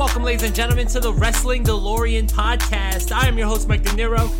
Welcome, ladies and gentlemen, to the Wrestling DeLorean podcast. I am your host, Mike De Niro,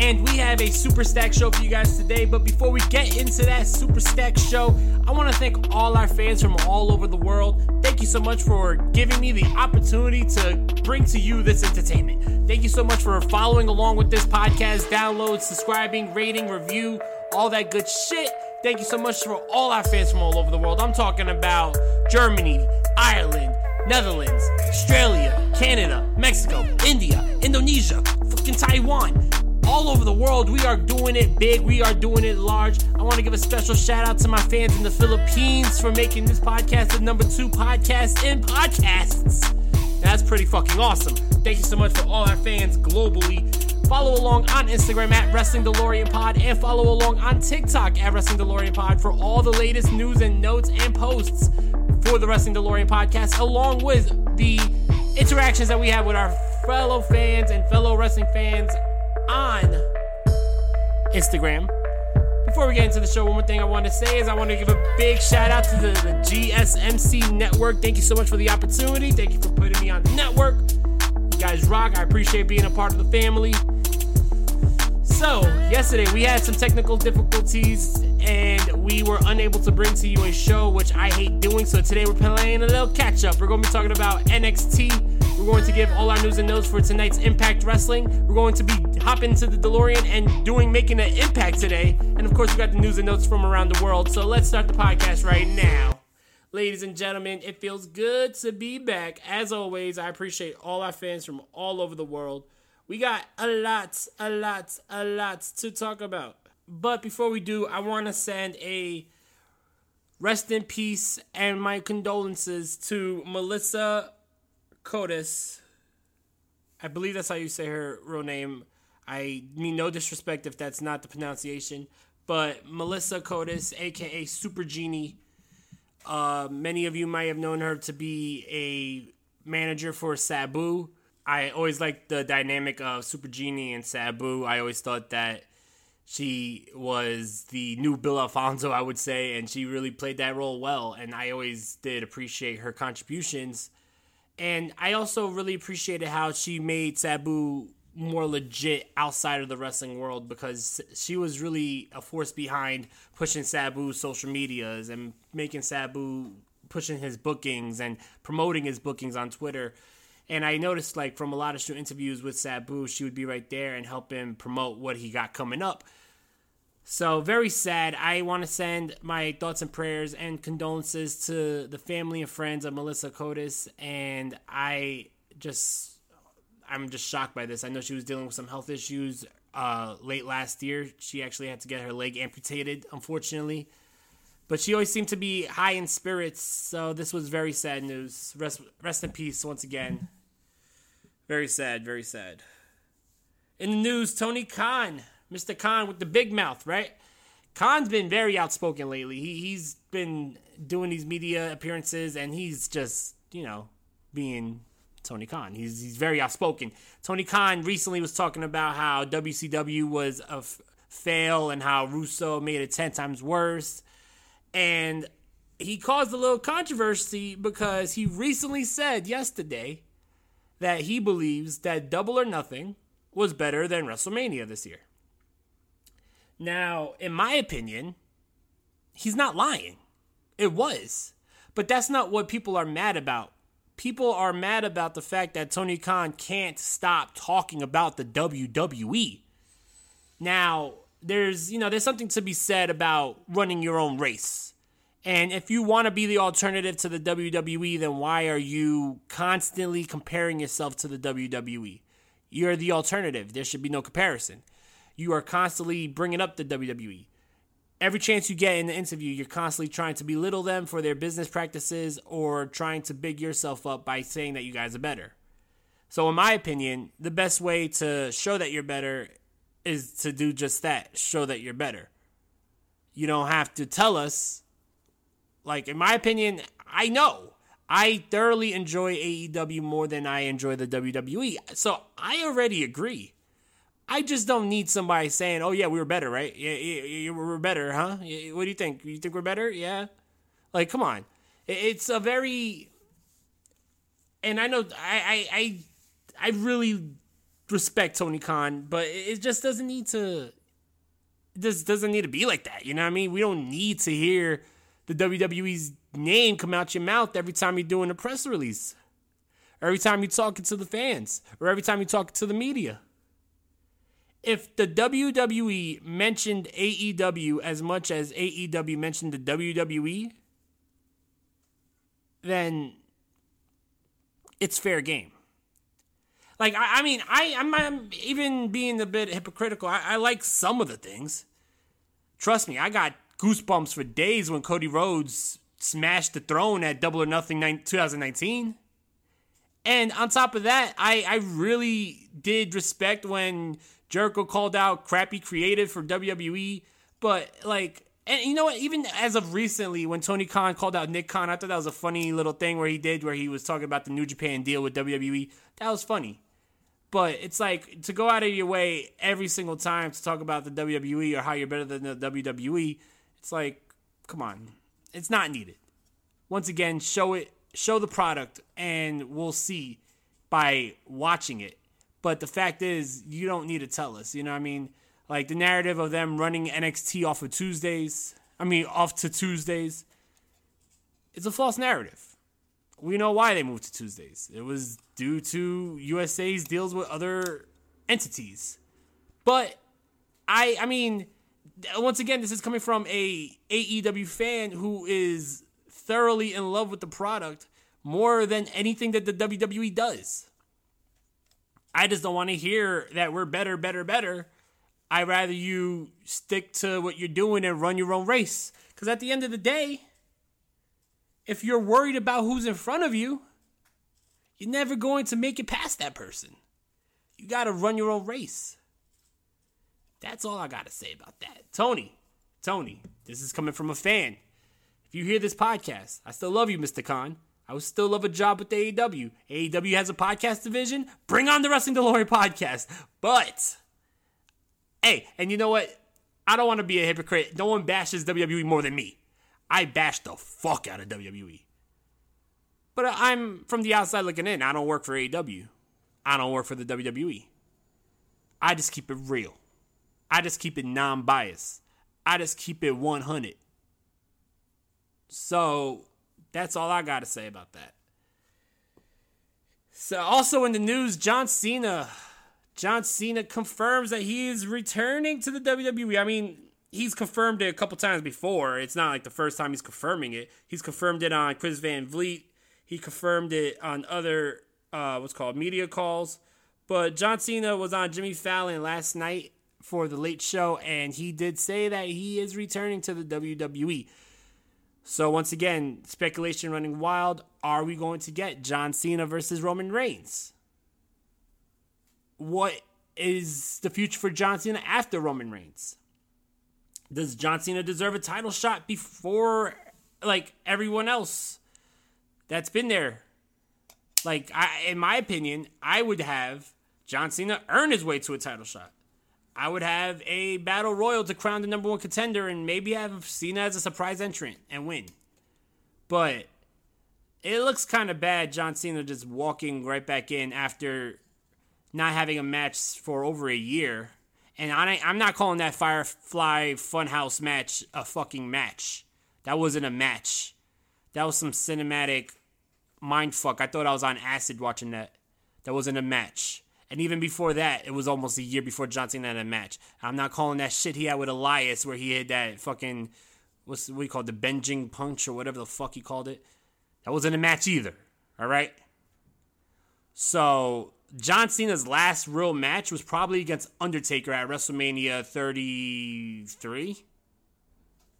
and we have a Super Stack show for you guys today. But before we get into that Super Stack show, I want to thank all our fans from all over the world. Thank you so much for giving me the opportunity to bring to you this entertainment. Thank you so much for following along with this podcast, download, subscribing, rating, review, all that good shit. Thank you so much for all our fans from all over the world. I'm talking about Germany, Ireland, Netherlands, Australia, Canada, Mexico, India, Indonesia, fucking Taiwan. All over the world, we are doing it big. We are doing it large. I want to give a special shout out to my fans in the Philippines for making this podcast the number two podcast in podcasts. That's pretty fucking awesome. Thank you so much for all our fans globally. Follow along on Instagram at Wrestling DeLorean Pod and follow along on TikTok at Wrestling DeLorean Pod for all the latest news and notes and posts for the Wrestling DeLorean podcast, along with the interactions that we have with our fellow fans and fellow wrestling fans on Instagram. Before we get into the show, one more thing I want to say is I want to give a big shout out to the, the GSMC network. Thank you so much for the opportunity. Thank you for putting me on the network. You guys rock. I appreciate being a part of the family. So, yesterday we had some technical difficulties and we were unable to bring to you a show, which I hate doing. So, today we're playing a little catch up. We're going to be talking about NXT. We're going to give all our news and notes for tonight's Impact Wrestling. We're going to be hopping into the DeLorean and doing making an impact today. And of course, we got the news and notes from around the world. So, let's start the podcast right now. Ladies and gentlemen, it feels good to be back. As always, I appreciate all our fans from all over the world. We got a lot, a lot, a lot to talk about. But before we do, I want to send a rest in peace and my condolences to Melissa Cotis. I believe that's how you say her real name. I mean no disrespect if that's not the pronunciation, but Melissa Cotis, aka Super Genie. Uh, many of you might have known her to be a manager for Sabu. I always liked the dynamic of Super Genie and Sabu. I always thought that she was the new Bill Alfonso, I would say, and she really played that role well. And I always did appreciate her contributions. And I also really appreciated how she made Sabu more legit outside of the wrestling world because she was really a force behind pushing Sabu's social medias and making Sabu pushing his bookings and promoting his bookings on Twitter. And I noticed, like, from a lot of interviews with Sabu, she would be right there and help him promote what he got coming up. So, very sad. I want to send my thoughts and prayers and condolences to the family and friends of Melissa Cotis. And I just, I'm just shocked by this. I know she was dealing with some health issues uh, late last year. She actually had to get her leg amputated, unfortunately. But she always seemed to be high in spirits, so this was very sad news. Rest, rest in peace once again. Very sad, very sad. In the news, Tony Khan, Mr. Khan with the big mouth, right? Khan's been very outspoken lately. He he's been doing these media appearances, and he's just you know being Tony Khan. He's he's very outspoken. Tony Khan recently was talking about how WCW was a f- fail and how Russo made it ten times worse and he caused a little controversy because he recently said yesterday that he believes that Double or Nothing was better than WrestleMania this year. Now, in my opinion, he's not lying. It was. But that's not what people are mad about. People are mad about the fact that Tony Khan can't stop talking about the WWE. Now, there's, you know, there's something to be said about running your own race. And if you want to be the alternative to the WWE, then why are you constantly comparing yourself to the WWE? You're the alternative. There should be no comparison. You are constantly bringing up the WWE. Every chance you get in the interview, you're constantly trying to belittle them for their business practices or trying to big yourself up by saying that you guys are better. So, in my opinion, the best way to show that you're better is to do just that show that you're better. You don't have to tell us. Like, in my opinion, I know. I thoroughly enjoy AEW more than I enjoy the WWE. So I already agree. I just don't need somebody saying, "Oh yeah, we were better, right? Yeah, yeah, we were better, huh? What do you think? You think we're better? Yeah." Like, come on. It's a very, and I know I I I, I really respect Tony Khan, but it just doesn't need to. Just doesn't need to be like that. You know what I mean? We don't need to hear the WWE's name come out your mouth every time you're doing a press release, every time you're talking to the fans, or every time you're talking to the media. If the WWE mentioned AEW as much as AEW mentioned the WWE, then it's fair game. Like I, I mean, I I'm, I'm, even being a bit hypocritical. I, I like some of the things. Trust me, I got goosebumps for days when Cody Rhodes smashed the throne at Double or Nothing 2019. And on top of that, I, I really did respect when Jericho called out crappy creative for WWE. But like, and you know what? Even as of recently, when Tony Khan called out Nick Khan, I thought that was a funny little thing where he did, where he was talking about the New Japan deal with WWE. That was funny. But it's like to go out of your way every single time to talk about the WWE or how you're better than the WWE. It's like, come on, it's not needed. Once again, show it, show the product, and we'll see by watching it. But the fact is, you don't need to tell us. You know what I mean? Like the narrative of them running NXT off of Tuesdays, I mean, off to Tuesdays, it's a false narrative. We know why they moved to Tuesdays. It was due to USA's deals with other entities. But I I mean, once again, this is coming from a AEW fan who is thoroughly in love with the product more than anything that the WWE does. I just don't want to hear that we're better, better, better. I rather you stick to what you're doing and run your own race. Because at the end of the day, if you're worried about who's in front of you, you're never going to make it past that person. You got to run your own race. That's all I got to say about that. Tony, Tony, this is coming from a fan. If you hear this podcast, I still love you, Mr. Khan. I would still love a job with AEW. AEW has a podcast division. Bring on the Wrestling DeLorean podcast. But, hey, and you know what? I don't want to be a hypocrite. No one bashes WWE more than me. I bash the fuck out of WWE. But I'm from the outside looking in. I don't work for AEW. I don't work for the WWE. I just keep it real. I just keep it non biased. I just keep it 100. So that's all I got to say about that. So, also in the news, John Cena. John Cena confirms that he is returning to the WWE. I mean, he's confirmed it a couple times before. It's not like the first time he's confirming it. He's confirmed it on Chris Van Vliet. He confirmed it on other uh, what's called media calls. But John Cena was on Jimmy Fallon last night for the late show, and he did say that he is returning to the WWE. So once again, speculation running wild. Are we going to get John Cena versus Roman Reigns? What is the future for John Cena after Roman Reigns? Does John Cena deserve a title shot before like everyone else that's been there? Like I in my opinion, I would have John Cena earn his way to a title shot. I would have a battle royal to crown the number one contender and maybe have Cena as a surprise entrant and win. But it looks kind of bad, John Cena just walking right back in after not having a match for over a year. And I, I'm not calling that Firefly Funhouse match a fucking match. That wasn't a match. That was some cinematic mind fuck. I thought I was on acid watching that. That wasn't a match. And even before that, it was almost a year before John Cena had a match. I'm not calling that shit he had with Elias where he had that fucking what's what he called the bending punch or whatever the fuck he called it. That wasn't a match either. All right. So John Cena's last real match was probably against Undertaker at WrestleMania 33,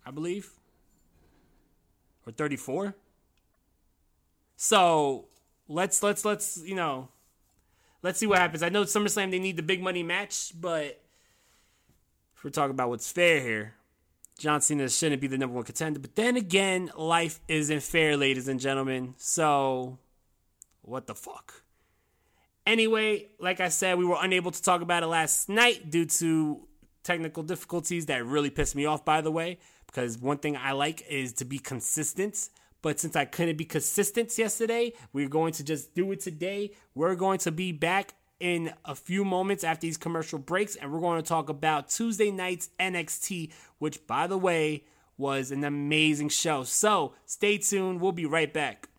I believe, or 34. So let's let's let's you know let's see what happens. I know SummerSlam they need the big money match, but if we're talking about what's fair here, John Cena shouldn't be the number one contender. But then again, life isn't fair, ladies and gentlemen. So what the fuck? Anyway, like I said, we were unable to talk about it last night due to technical difficulties that really pissed me off, by the way, because one thing I like is to be consistent. But since I couldn't be consistent yesterday, we're going to just do it today. We're going to be back in a few moments after these commercial breaks, and we're going to talk about Tuesday night's NXT, which, by the way, was an amazing show. So stay tuned. We'll be right back.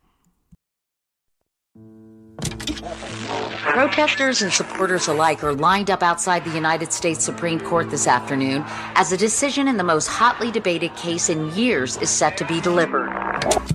Protesters and supporters alike are lined up outside the United States Supreme Court this afternoon as a decision in the most hotly debated case in years is set to be delivered.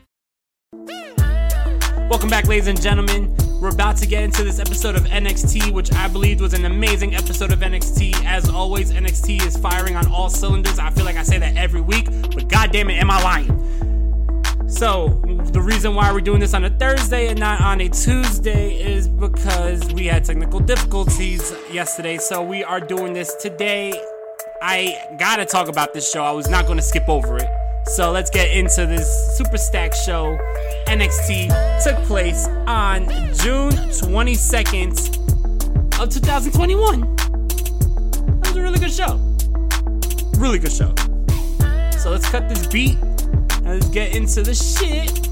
Welcome back, ladies and gentlemen. We're about to get into this episode of NXT, which I believed was an amazing episode of NXT. As always, NXT is firing on all cylinders. I feel like I say that every week, but goddamn it, am I lying? So, the reason why we're doing this on a Thursday and not on a Tuesday is because we had technical difficulties yesterday. So, we are doing this today. I gotta talk about this show. I was not gonna skip over it. So let's get into this Super Stack show. NXT took place on June 22nd of 2021. That was a really good show. Really good show. So let's cut this beat and let's get into the shit.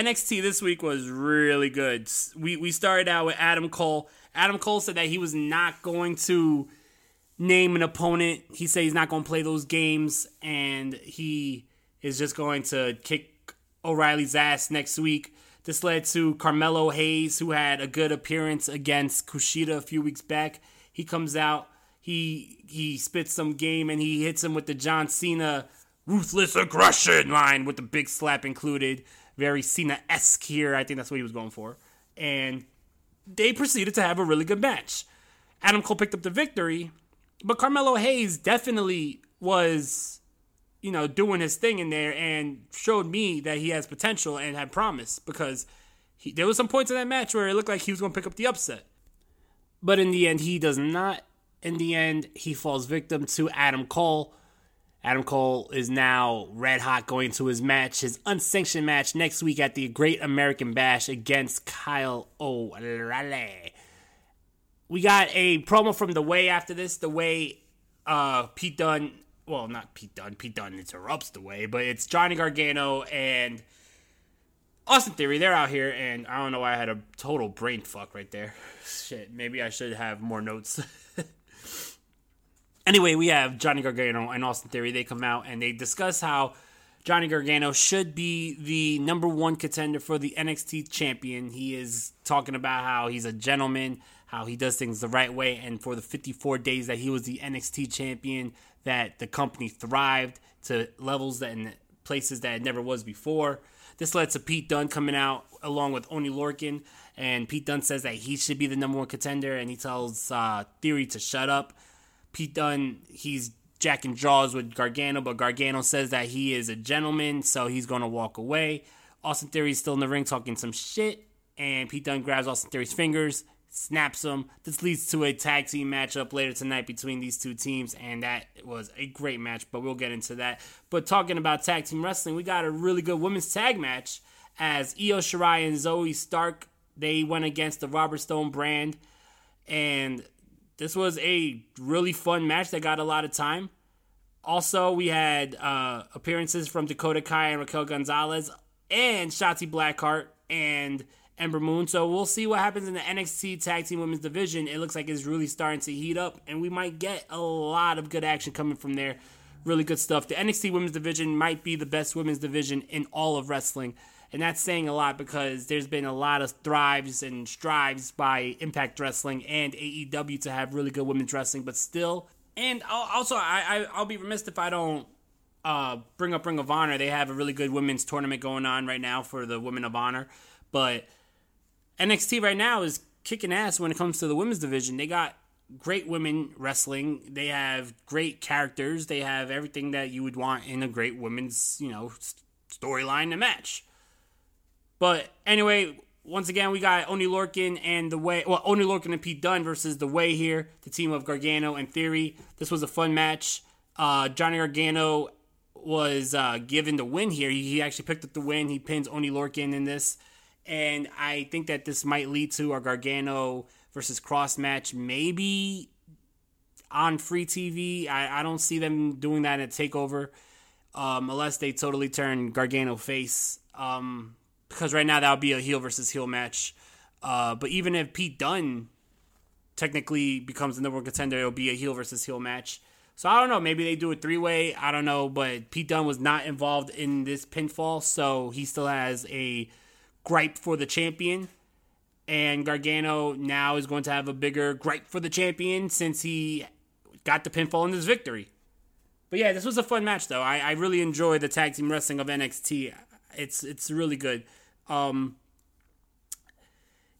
NXT this week was really good. We we started out with Adam Cole. Adam Cole said that he was not going to name an opponent. He said he's not going to play those games and he is just going to kick O'Reilly's ass next week. This led to Carmelo Hayes, who had a good appearance against Kushida a few weeks back. He comes out, he he spits some game, and he hits him with the John Cena ruthless aggression line with the big slap included. Very Cena esque here. I think that's what he was going for. And they proceeded to have a really good match. Adam Cole picked up the victory, but Carmelo Hayes definitely was, you know, doing his thing in there and showed me that he has potential and had promise because he, there was some points in that match where it looked like he was going to pick up the upset. But in the end, he does not. In the end, he falls victim to Adam Cole. Adam Cole is now red hot going to his match, his unsanctioned match next week at the Great American Bash against Kyle O'Reilly. we got a promo from the way after this. The way uh, Pete Dunne, well, not Pete Dunne. Pete Dunne interrupts the way, but it's Johnny Gargano and Austin Theory. They're out here, and I don't know why I had a total brain fuck right there. Shit, maybe I should have more notes. anyway, we have Johnny Gargano and Austin Theory. They come out and they discuss how Johnny Gargano should be the number one contender for the NXT champion. He is talking about how he's a gentleman, how he does things the right way, and for the 54 days that he was the NXT champion, that the company thrived to levels that in places that it never was before. This led to Pete Dunne coming out along with Oney Lorcan, and Pete Dunne says that he should be the number one contender, and he tells uh, Theory to shut up. Pete Dunne, he's jacking jaws with Gargano, but Gargano says that he is a gentleman, so he's going to walk away. Austin Theory's still in the ring talking some shit, and Pete Dunne grabs Austin Theory's fingers, snaps them. This leads to a tag team matchup later tonight between these two teams, and that was a great match, but we'll get into that. But talking about tag team wrestling, we got a really good women's tag match as Io Shirai and Zoey Stark, they went against the Robert Stone brand, and this was a really fun match that got a lot of time. Also, we had uh, appearances from Dakota Kai and Raquel Gonzalez and Shotzi Blackheart and Ember Moon. So we'll see what happens in the NXT Tag Team Women's Division. It looks like it's really starting to heat up, and we might get a lot of good action coming from there. Really good stuff. The NXT Women's Division might be the best women's division in all of wrestling. And that's saying a lot because there's been a lot of thrives and strives by Impact Wrestling and AEW to have really good women's wrestling, but still. And also, I, I will be remiss if I don't uh, bring up Ring of Honor. They have a really good women's tournament going on right now for the Women of Honor, but NXT right now is kicking ass when it comes to the women's division. They got great women wrestling. They have great characters. They have everything that you would want in a great women's, you know, storyline to match. But anyway, once again, we got Oney Lorcan and the way. Well, Oney Lorcan and Pete Dunne versus the Way here, the team of Gargano and Theory. This was a fun match. Uh, Johnny Gargano was uh, given the win here. He actually picked up the win. He pins Oney Lorcan in this, and I think that this might lead to a Gargano versus Kross match, maybe on free TV. I, I don't see them doing that at Takeover, um, unless they totally turn Gargano face. Um, because right now that would be a heel versus heel match. Uh, but even if Pete Dunne technically becomes the number one contender, it'll be a heel versus heel match. So I don't know. Maybe they do a three way. I don't know. But Pete Dunne was not involved in this pinfall, so he still has a gripe for the champion. And Gargano now is going to have a bigger gripe for the champion since he got the pinfall in his victory. But yeah, this was a fun match though. I, I really enjoy the tag team wrestling of NXT. It's it's really good. Um,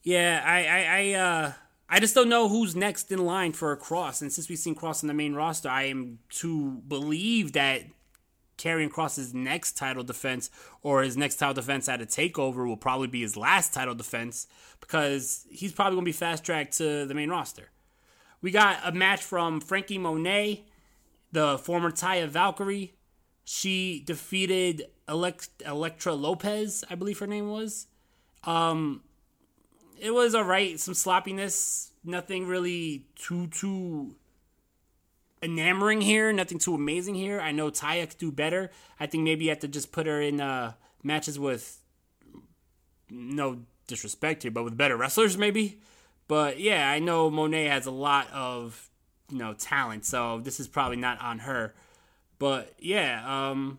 yeah, I, I, I, uh, I just don't know who's next in line for a Kross. And since we've seen Kross in the main roster, I am to believe that Karrion Kross's next title defense or his next title defense at a takeover will probably be his last title defense because he's probably going to be fast tracked to the main roster. We got a match from Franky Monet, the former Taya Valkyrie. She defeated Elect- Elektra Lopez, I believe her name was. Um, it was alright, some sloppiness, nothing really too too enamoring here, nothing too amazing here. I know Taya could do better. I think maybe you have to just put her in uh, matches with no disrespect here, but with better wrestlers maybe. But yeah, I know Monet has a lot of you know talent, so this is probably not on her. But yeah, um,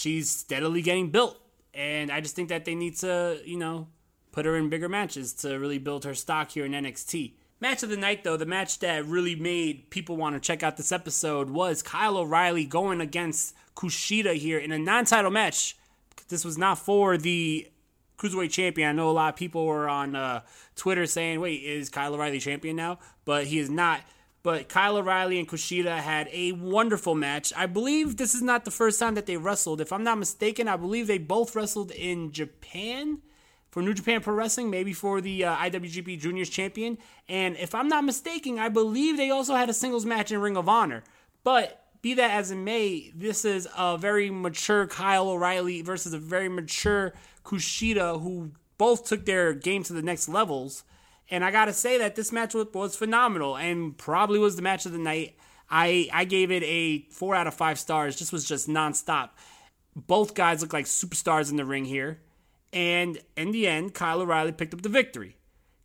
she's steadily getting built. And I just think that they need to, you know, put her in bigger matches to really build her stock here in NXT. Match of the night, though, the match that really made people want to check out this episode was Kyle O'Reilly going against Kushida here in a non title match. This was not for the Cruiserweight champion. I know a lot of people were on uh, Twitter saying, wait, is Kyle O'Reilly champion now? But he is not. But Kyle O'Reilly and Kushida had a wonderful match. I believe this is not the first time that they wrestled. If I'm not mistaken, I believe they both wrestled in Japan for New Japan Pro Wrestling, maybe for the uh, IWGP Juniors Champion. And if I'm not mistaken, I believe they also had a singles match in Ring of Honor. But be that as it may, this is a very mature Kyle O'Reilly versus a very mature Kushida who both took their game to the next levels And I gotta say that this match was, phenomenal and probably was the match of the night. I I gave it a four out of five stars. This was just nonstop. Both guys look like superstars in the ring here. And in the end, Kyle O'Reilly picked up the victory.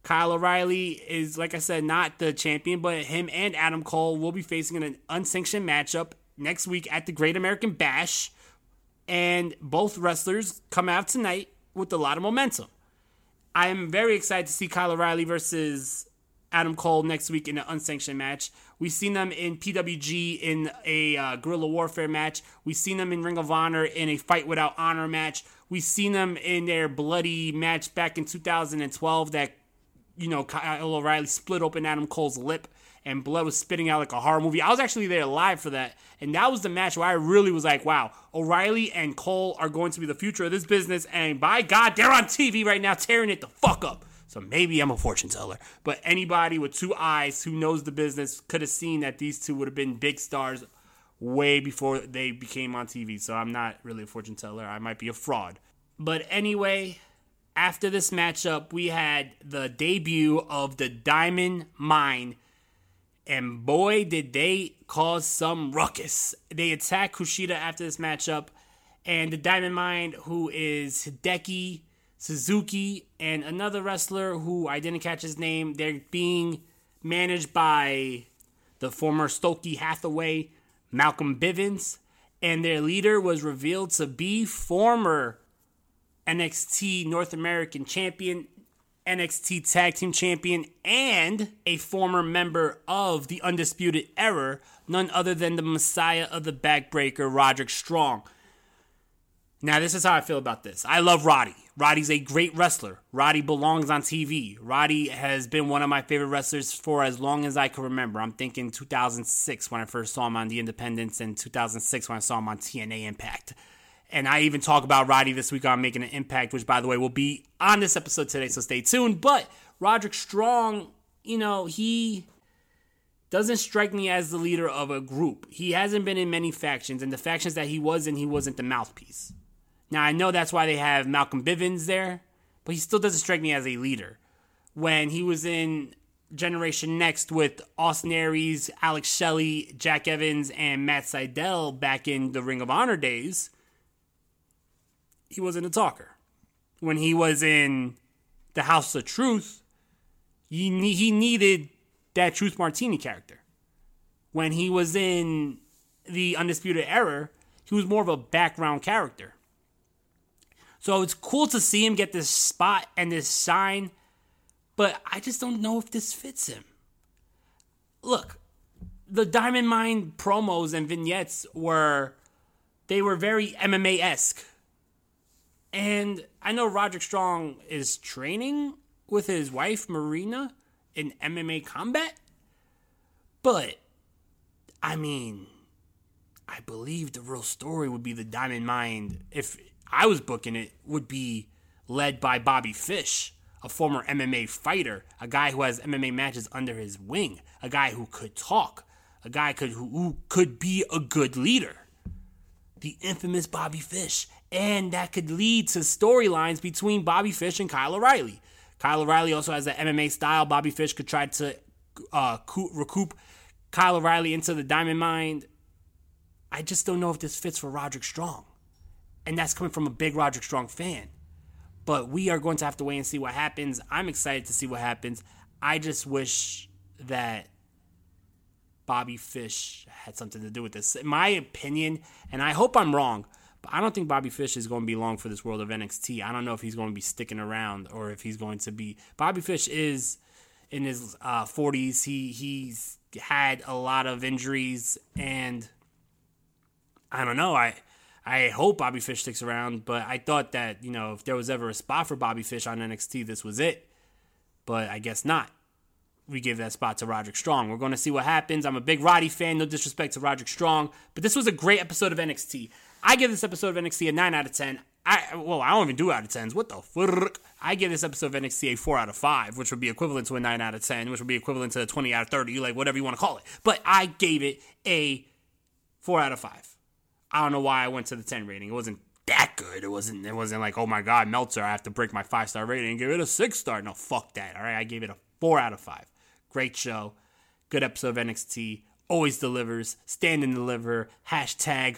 Kyle O'Reilly is, like I said, not the champion, but him and Adam Cole will be facing an unsanctioned matchup next week at the Great American Bash. And both wrestlers come out tonight with a lot of momentum. I am very excited to see Kyle O'Reilly versus Adam Cole next week in an unsanctioned match. We've seen them in PWG in a uh, guerrilla warfare match. We've seen them in Ring of Honor in a fight without honor match. We've seen them in their bloody match back in 2012 that, you know, Kyle O'Reilly split open Adam Cole's lip and blood was spitting out like a horror movie. I was actually there live for that. And that was the match where I really was like, wow, O'Reilly and Cole are going to be the future of this business. And by God, they're on TV right now tearing it the fuck up. So maybe I'm a fortune teller. But anybody with two eyes who knows the business could have seen that these two would have been big stars way before they became on TV. So I'm not really a fortune teller. I might be a fraud. But anyway, after this matchup, we had the debut of the Diamond Mine. And boy, did they cause some ruckus. They attack Kushida after this matchup. And the Diamond Mine, who is Hideki Suzuki, and another wrestler who I didn't catch his name, they're being managed by the former Stokely Hathaway, Malcolm Bivens. And their leader was revealed to be former NXT North American champion, NXT Tag Team champion, and a former member of the Undisputed Era, none other than the Messiah of the Backbreaker, Roderick Strong. Now, this is how I feel about this. I love Roddy. Roddy's a great wrestler. Roddy belongs on TV. Roddy has been one of my favorite wrestlers for as long as I can remember. I'm thinking 2006 when I first saw him on The Independence, and 2006 when I saw him on TNA Impact. And I even talk about Roddy this week on Making an Impact, which, by the way, will be on this episode today, so stay tuned. But Roderick Strong, you know, he doesn't strike me as the leader of a group. He hasn't been in many factions, and the factions that he was in, he wasn't the mouthpiece. Now, I know that's why they have Malcolm Bivens there, but he still doesn't strike me as a leader. When he was in Generation Next with Austin Aries, Alex Shelley, Jack Evans, and Matt Sydal back in the Ring of Honor days, he wasn't a talker. When he was in the House of Truth, he, he needed that Truth Martini character. When he was in the Undisputed Era, he was more of a background character. So it's cool to see him get this spot and this shine, but I just don't know if this fits him. Look, the Diamond Mine promos and vignettes were they were very MMA esque. And I know Roderick Strong is training with his wife Marina in MMA combat, but I mean, I believe the real story would be the Diamond Mine, if I was booking it would be led by Bobby Fish, a former MMA fighter, a guy who has MMA matches under his wing, a guy who could talk, a guy could, who, who could be a good leader. The infamous Bobby Fish. And that could lead to storylines between Bobby Fish and Kyle O'Reilly. Kyle O'Reilly also has that MMA style. Bobby Fish could try to uh, recoup Kyle O'Reilly into the Diamond Mine. I just don't know if this fits for Roderick Strong. And that's coming from a big Roderick Strong fan. But we are going to have to wait and see what happens. I'm excited to see what happens. I just wish that Bobby Fish had something to do with this. In my opinion, and I hope I'm wrong, I don't think Bobby Fish is going to be long for this world of NXT. I don't know if he's going to be sticking around or if he's going to be. Bobby Fish is in his uh, 40s. He he's had a lot of injuries, and I don't know. I I hope Bobby Fish sticks around, but I thought that, you know, if there was ever a spot for Bobby Fish on NXT, this was it. But I guess not. We gave that spot to Roderick Strong. We're going to see what happens. I'm a big Roddy fan, no disrespect to Roderick Strong, but this was a great episode of NXT. I give this episode of NXT a 9 out of 10. I well, I don't even do out of 10s. What the fuck? I give this episode of NXT a 4 out of 5, which would be equivalent to a 9 out of 10, which would be equivalent to a 20 out of 30, like whatever you want to call it. But I gave it a 4 out of 5. I don't know why I went to the 10 rating. It wasn't that good. It wasn't it wasn't like, oh my god, Meltzer, I have to break my five star rating and give it a six star. No, fuck that. All right. I gave it a Four out of five. Great show. Good episode of NXT. Always delivers. Stand and deliver. Hashtag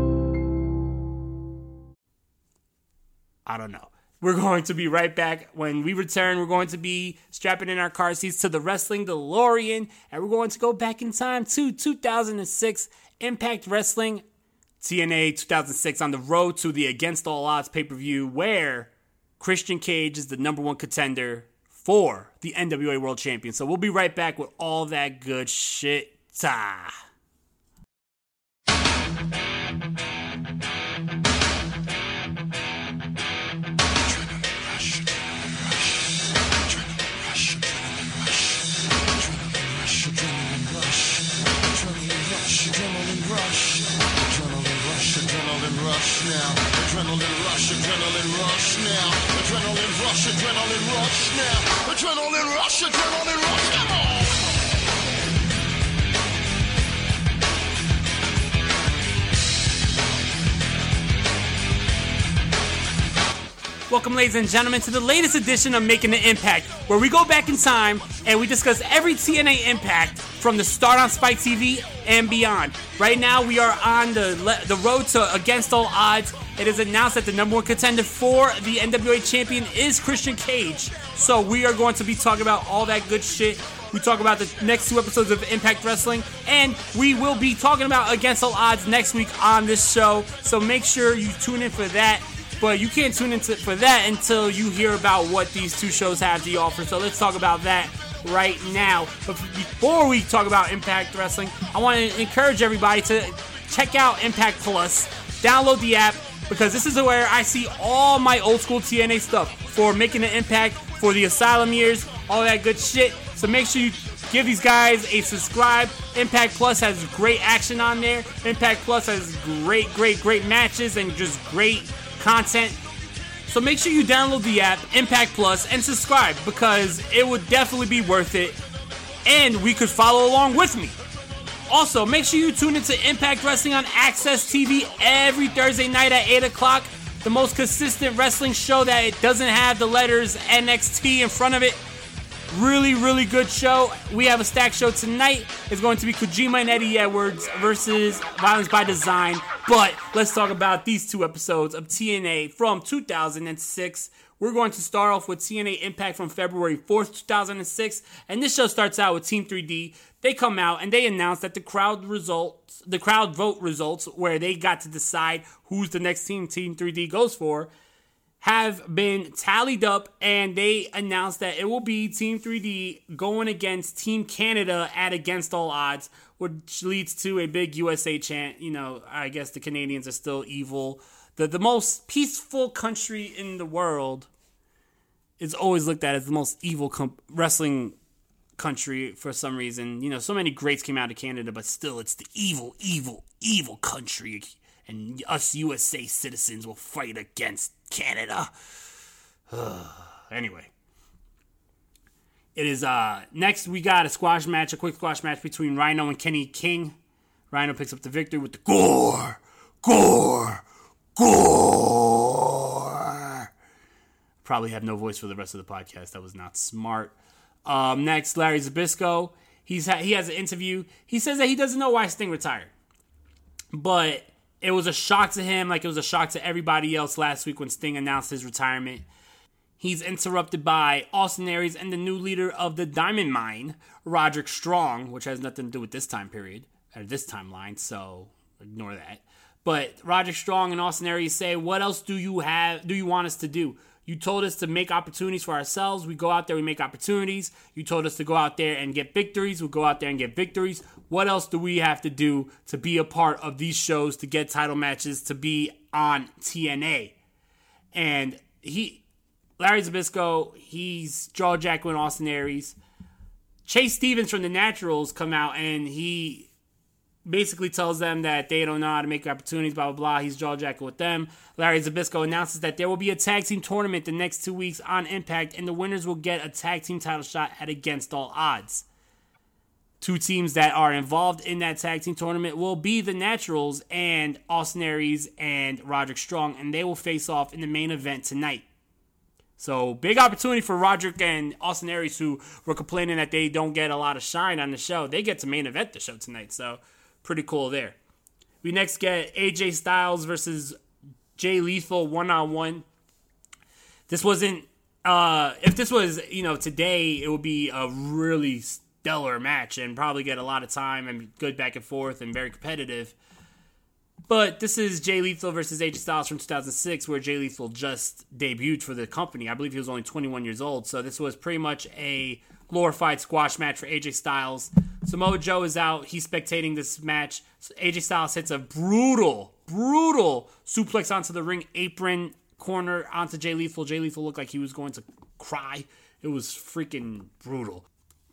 I don't know. We're going to be right back. When we return, we're going to be strapping in our car seats to the Wrestling DeLorean, and we're going to go back in time to 2006 Impact Wrestling TNA 2006 on the road to the Against All Odds pay per view, where Christian Cage is the number one contender for the NWA World Champion. So we'll be right back with all that good shit. Ta. Rush now. Adrenaline rush, adrenaline rush. Welcome, ladies and gentlemen, to the latest edition of Making the Impact, where we go back in time and we discuss every TNA Impact from the start on Spike TV and beyond. Right now, we are on the le- the road to Against All Odds. It is announced that the number one contender for the NWA champion is Christian Cage. So we are going to be talking about all that good shit. We talk about the next two episodes of Impact Wrestling, and we will be talking about Against All Odds next week on this show. So make sure you tune in for that. But you can't tune into for that until you hear about what these two shows have to offer. So let's talk about that right now. But before we talk about Impact Wrestling, I want to encourage everybody to check out Impact Plus. Download the app because this is where I see all my old school TNA stuff for making an impact for the Asylum years, all that good shit. So make sure you give these guys a subscribe. Impact Plus has great action on there. Impact Plus has great, great, great matches and just great content. So make sure you download the app, Impact Plus, and subscribe because it would definitely be worth it. And we could follow along with me. Also, make sure you tune into Impact Wrestling on AXS TV every Thursday night at 8 o'clock. The most consistent wrestling show that it doesn't have the letters NXT in front of it. Really, really good show. We have a stack show tonight. It's going to be Kojima and Eddie Edwards versus Violence by Design. But let's talk about these two episodes of TNA from 2006. We're going to start off with TNA Impact from February 4th, 2006. And this show starts out with Team 3D. They come out and they announce that the crowd results, the crowd vote results, where they got to decide who's the next team Team 3D goes for, have been tallied up and they announced that it will be Team 3D going against Team Canada at Against All Odds, which leads to a big USA chant. You know, I guess the Canadians are still evil. The, the most peaceful country in the world is always looked at as the most evil wrestling country for some reason. You know, so many greats came out of Canada, but still, it's the evil, evil, evil country. And us USA citizens will fight against Canada. anyway. It is uh next we got a squash match, a quick squash match between Rhino and Kenny King. Rhino picks up the victory with the gore, gore, gore. Probably have no voice for the rest of the podcast. That was not smart. Um, next, Larry Zbyszko. He's ha- he has an interview. He says that he doesn't know why Sting retired, but it was a shock to him, like it was a shock to everybody else last week when Sting announced his retirement. He's interrupted by Austin Aries and the new leader of the Diamond Mine, Roderick Strong, which has nothing to do with this time period or this timeline, so ignore that. But Roderick Strong and Austin Aries say, "What else do you have? Do you want us to do? You told us to make opportunities for ourselves. We go out there, we make opportunities. You told us to go out there and get victories. We go out there and get victories. What else do we have to do to be a part of these shows, to get title matches, to be on TNA?" And he Larry Zbyszko, he's jaw jacking Austin Aries. Chase Stevens from the Naturals come out and he basically tells them that they don't know how to make opportunities, blah, blah, blah. He's jaw jacking with them. Larry Zbyszko announces that there will be a tag team tournament the next two weeks on Impact, and the winners will get a tag team title shot at Against All Odds. Two teams that are involved in that tag team tournament will be the Naturals and Austin Aries and Roderick Strong, and they will face off in the main event tonight. So big opportunity for Roderick and Austin Aries, who were complaining that they don't get a lot of shine on the show. They get to main event the show tonight, so pretty cool there. We next get AJ Styles versus Jay Lethal one on one. This wasn't. Uh, if this was you know today, it would be a really stellar match and probably get a lot of time and good back and forth and very competitive. But this is Jay Lethal versus AJ Styles from 2006, where Jay Lethal just debuted for the company. I believe he was only 21 years old. So this was pretty much a glorified squash match for AJ Styles. Samoa Joe is out. He's spectating this match. AJ Styles hits a brutal, brutal suplex onto the ring apron corner onto Jay Lethal. Jay Lethal looked like he was going to cry. It was freaking brutal.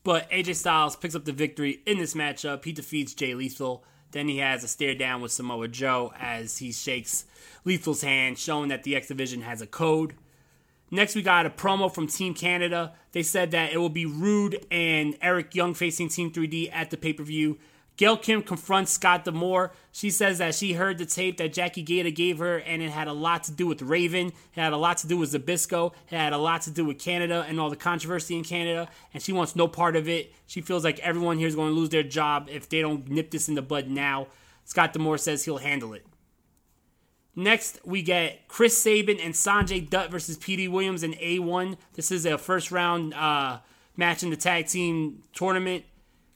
But AJ Styles picks up the victory in this matchup. He defeats Jay Lethal. Then he has a stare down with Samoa Joe as he shakes Lethal's hand, showing that the X Division has a code. Next, we got a promo from Team Canada. They said that it will be Roode and Eric Young facing Team 3D at the pay per view. Gail Kim confronts Scott D'Amore. She says that she heard the tape that Jackie Gayda gave her, and it had a lot to do with Raven. It had a lot to do with Zbyszko. It had a lot to do with Canada and all the controversy in Canada, and she wants no part of it. She feels like everyone here is going to lose their job if they don't nip this in the bud now. Scott D'Amore says he'll handle it. Next, we get Chris Sabin and Sanjay Dutt versus Petey Williams in A1. This is a first round uh, match in the tag team tournament.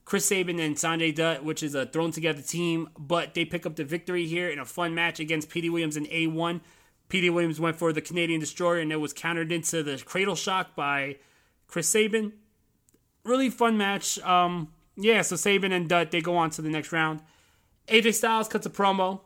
Chris Sabin and Sanjay Dutt, which is a thrown together team, but they pick up the victory here in a fun match against Petey Williams in A1. Petey Williams went for the Canadian Destroyer and it was countered into the Cradle Shock by Chris Sabin. Really fun match. Um, yeah, so Sabin and Dutt, they go on to the next round. AJ Styles cuts a promo.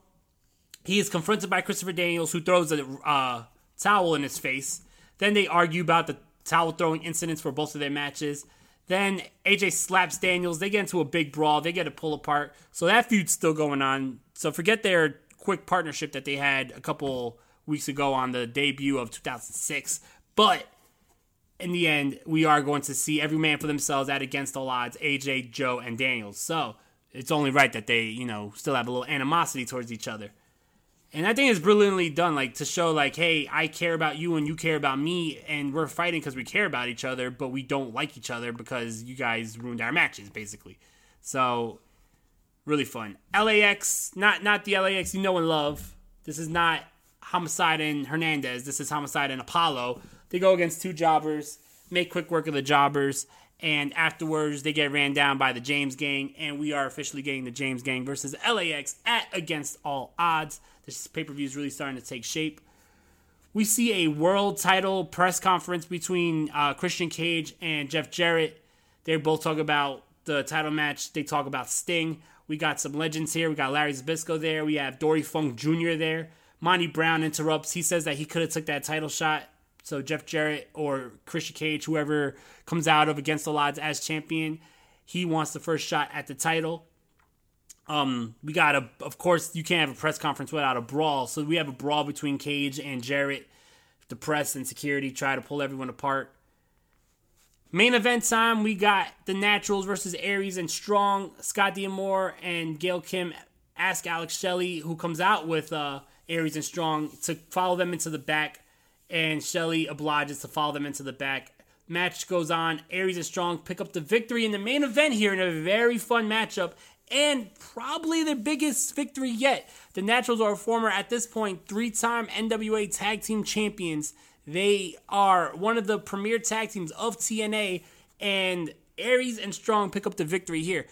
He is confronted by Christopher Daniels, who throws a uh, towel in his face. Then they argue about the towel throwing incidents for both of their matches. Then AJ slaps Daniels. They get into a big brawl. They get a pull apart. So that feud's still going on. So forget their quick partnership that they had a couple weeks ago on the debut of 2006. But in the end, we are going to see every man for themselves at against all odds AJ, Joe, and Daniels. So it's only right that they, you know, still have a little animosity towards each other. And I think it's brilliantly done, like to show, like, hey, I care about you and you care about me, and we're fighting because we care about each other, but we don't like each other because you guys ruined our matches, basically. So, really fun. LAX, not not the LAX you know and love. This is not Homicide and Hernandez. This is Homicide and Apollo. They go against two jobbers, make quick work of the jobbers, and afterwards they get ran down by the James Gang, and we are officially getting the James Gang versus LAX at against all odds. This pay per view is really starting to take shape. We see a world title press conference between uh, Christian Cage and Jeff Jarrett. They both talk about the title match. They talk about Sting. We got some legends here. We got Larry Zbyszko there. We have Dory Funk Jr. there. Monty Brown interrupts. He says that he could have took that title shot So Jeff Jarrett or Christian Cage, whoever comes out of Against the Odds as champion, he wants the first shot at the title. Um, we got a, of course, you can't have a press conference without a brawl. So we have a brawl between Cage and Jarrett. The press and security try to pull everyone apart. Main event time, we got the Naturals versus Aries and Strong. Scott D'Amore and Gail Kim ask Alex Shelley, who comes out with uh, Aries and Strong, to follow them into the back. And Shelley obliges to follow them into the back. Match goes on. Aries and Strong pick up the victory in the main event here in a very fun matchup. And probably the biggest victory yet. The Naturals are a former, at this point, three time NWA Tag Team Champions. They are one of the premier tag teams of TNA, and Aries and Strong pick up the victory here.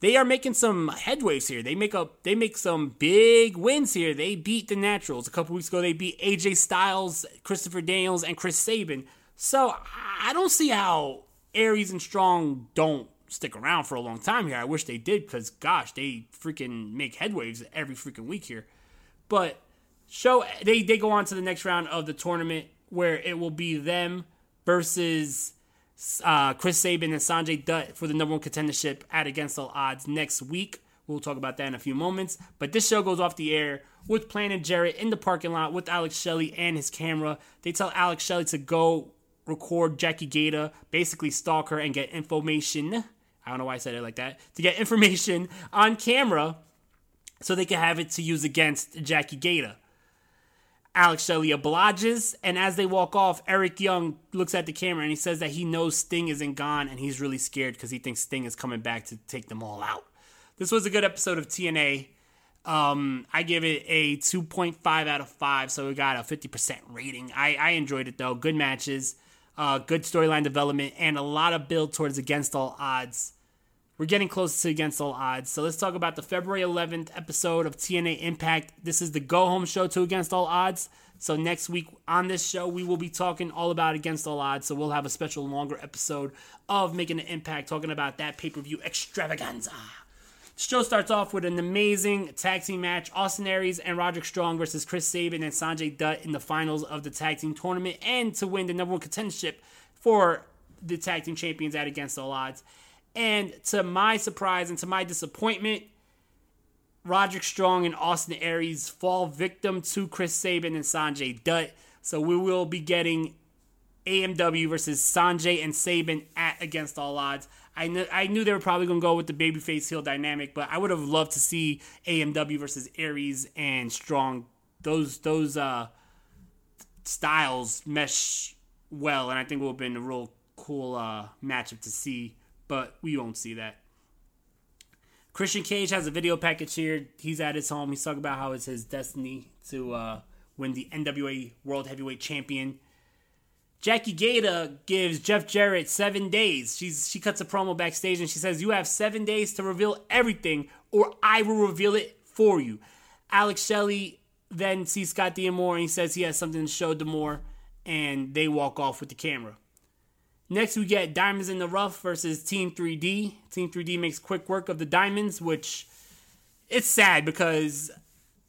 They are making some headways here. They make up they make some big wins here. They beat the Naturals. A couple weeks ago they beat AJ Styles, Christopher Daniels, and Chris Sabin. So I don't see how Aries and Strong don't stick around for a long time here. I wish they did because gosh, they freaking make headwaves every freaking week here. But show they they go on to the next round of the tournament where it will be them versus uh, Chris Sabin and Sanjay Dutt for the number one contendership at Against All Odds next week. We'll talk about that in a few moments. But this show goes off the air with Plan and Jarrett in the parking lot with Alex Shelley and his camera. They tell Alex Shelley to go record Jackie Gayda, basically stalk her and get information. I don't know why I said it like that. To get information on camera so they can have it to use against Jackie Gayda. Alex Shelley obliges, and as they walk off, Eric Young looks at the camera and he says that he knows Sting isn't gone and he's really scared because he thinks Sting is coming back to take them all out. This was a good episode of TNA. Um, I give it a 2.5 out of 5, so we got a 50% rating. I, I enjoyed it though. Good matches, uh, good storyline development, and a lot of build towards Against All Odds. We're getting close to Against All Odds. So let's talk about the February 11th episode of TNA Impact. This is the go home show to Against All Odds. So next week on this show, we will be talking all about Against All Odds. So we'll have a special longer episode of Making an Impact, talking about that pay per view extravaganza. The show starts off with an amazing tag team match Austin Aries and Roderick Strong versus Chris Sabin and Sanjay Dutt in the finals of the tag team tournament and to win the number one contendership for the tag team champions at Against All Odds. And to my surprise and to my disappointment, Roderick Strong and Austin Aries fall victim to Chris Sabin and Sanjay Dutt. So we will be getting AMW versus Sanjay and Sabin at Against All Odds. I knew I knew they were probably gonna go with the babyface heel dynamic, but I would have loved to see AMW versus Aries and Strong. Those those uh, styles mesh well, and I think it would have been a real cool uh, matchup to see but we won't see that. Christian Cage has a video package here. He's at his home. He's talking about how it's his destiny to uh, win the NWA World Heavyweight Champion. Jackie Gayda gives Jeff Jarrett seven days. She's she cuts a promo backstage and she says, "You have seven days to reveal everything, or I will reveal it for you." Alex Shelley then sees Scott D'Amore and he says he has something to show D'Amore, and they walk off with the camera. Next, we get Diamonds in the Rough versus Team 3D. Team 3D makes quick work of the Diamonds, which it's sad because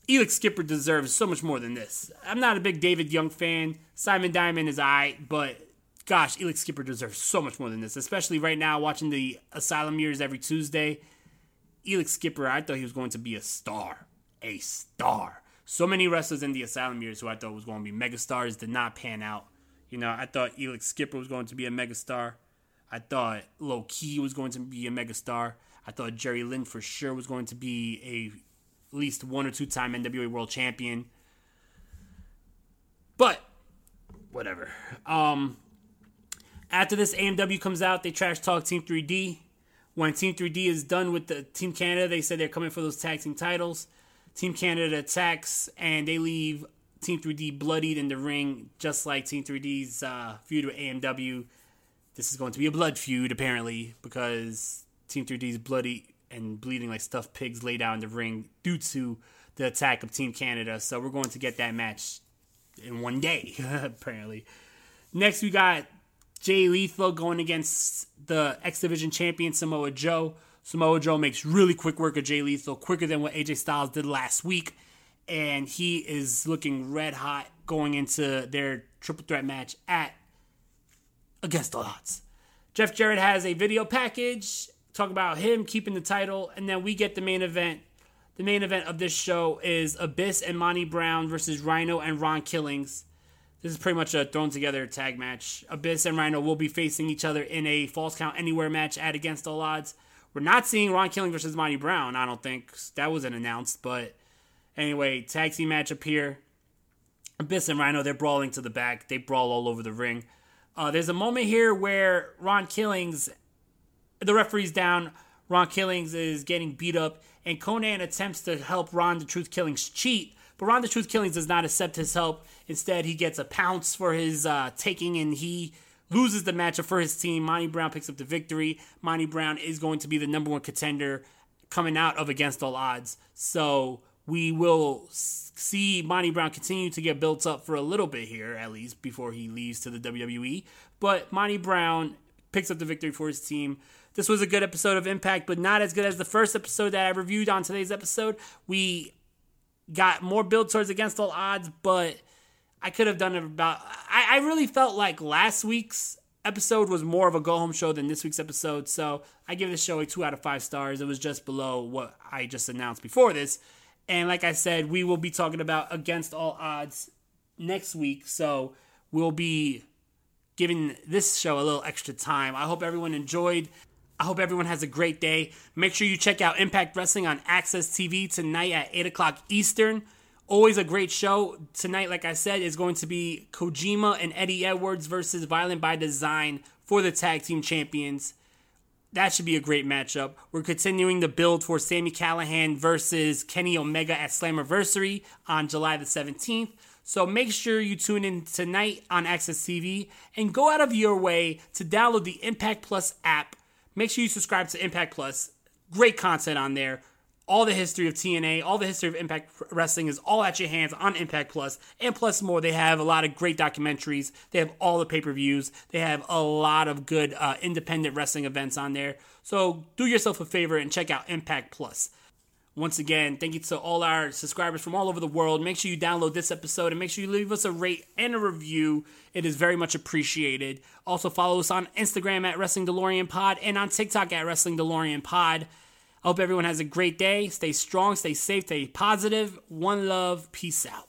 Elix Skipper deserves so much more than this. I'm not a big David Young fan. Simon Diamond is I, but gosh, Elix Skipper deserves so much more than this, especially right now watching the Asylum years every Tuesday. Elix Skipper, I thought he was going to be a star. A star. So many wrestlers in the Asylum years who I thought was going to be megastars did not pan out. You know, I thought Elix Skipper was going to be a megastar. I thought Low Ki was going to be a megastar. I thought Jerry Lynn for sure was going to be a at least one or two time NWA World Champion. But whatever. Um, after this, AMW comes out. They trash talk Team 3D. When Team 3D is done with the Team Canada, they said they're coming for those tag team titles. Team Canada attacks and they leave Team 3D bloodied in the ring, just like Team 3D's uh, feud with AMW. This is going to be a blood feud, apparently, because Team 3D's bloody and bleeding like stuffed pigs lay down in the ring due to the attack of Team Canada. So we're going to get that match in one day, apparently. Next, we got Jay Lethal going against the X Division champion Samoa Joe. Samoa Joe makes really quick work of Jay Lethal, quicker than what AJ Styles did last week and he is looking red hot going into their triple threat match at Against All Odds. Jeff Jarrett has a video package talk about him keeping the title, and then we get the main event. The main event of this show is Abyss and Monty Brown versus Rhino and Ron Killings. This is pretty much a thrown together tag match. Abyss and Rhino will be facing each other in a falls count anywhere match at Against All Odds. We're not seeing Ron Killing versus Monty Brown, I don't think. That wasn't announced, but anyway, tag team match up here. Abyss and Rhino, they're brawling to the back. They brawl all over the ring. Uh, there's a moment here where Ron Killings, the referee's down. Ron Killings is getting beat up, and Konnan attempts to help Ron the Truth Killings cheat, but Ron the Truth Killings does not accept his help. Instead, he gets a pounce for his uh, taking, and he loses the matchup for his team. Monty Brown picks up the victory. Monty Brown is going to be the number one contender coming out of Against All Odds. So we will see Monty Brown continue to get built up for a little bit here, at least before he leaves to the WWE. But Monty Brown picks up the victory for his team. This was a good episode of Impact, but not as good as the first episode that I reviewed on today's episode. We got more build towards Against All Odds, but I could have done it about. I, I really felt like last week's episode was more of a go home show than this week's episode, so I give this show a two out of five stars. It was just below what I just announced before this. And like I said, we will be talking about Against All Odds next week, so we'll be giving this show a little extra time. I hope everyone enjoyed. I hope everyone has a great day. Make sure you check out Impact Wrestling on AXS TV tonight at 8 o'clock Eastern. Always a great show. Tonight, like I said, is going to be Kojima and Eddie Edwards versus Violent by Design for the Tag Team Champions. That should be a great matchup. We're continuing the build for Sami Callihan versus Kenny Omega at Slammiversary on July the 17th. So make sure you tune in tonight on AXS TV and go out of your way to download the Impact Plus app. Make sure you subscribe to Impact Plus. Great content on there. All the history of TNA, all the history of Impact Wrestling is all at your hands on Impact Plus, and plus more. They have a lot of great documentaries. They have all the pay per views. They have a lot of good uh, independent wrestling events on there. So do yourself a favor and check out Impact Plus. Once again, thank you to all our subscribers from all over the world. Make sure you download this episode and make sure you leave us a rate and a review. It is very much appreciated. Also, follow us on Instagram at Wrestling DeLorean Pod and on TikTok at Wrestling DeLorean Pod. I hope everyone has a great day. Stay strong, stay safe, stay positive. One love. Peace out.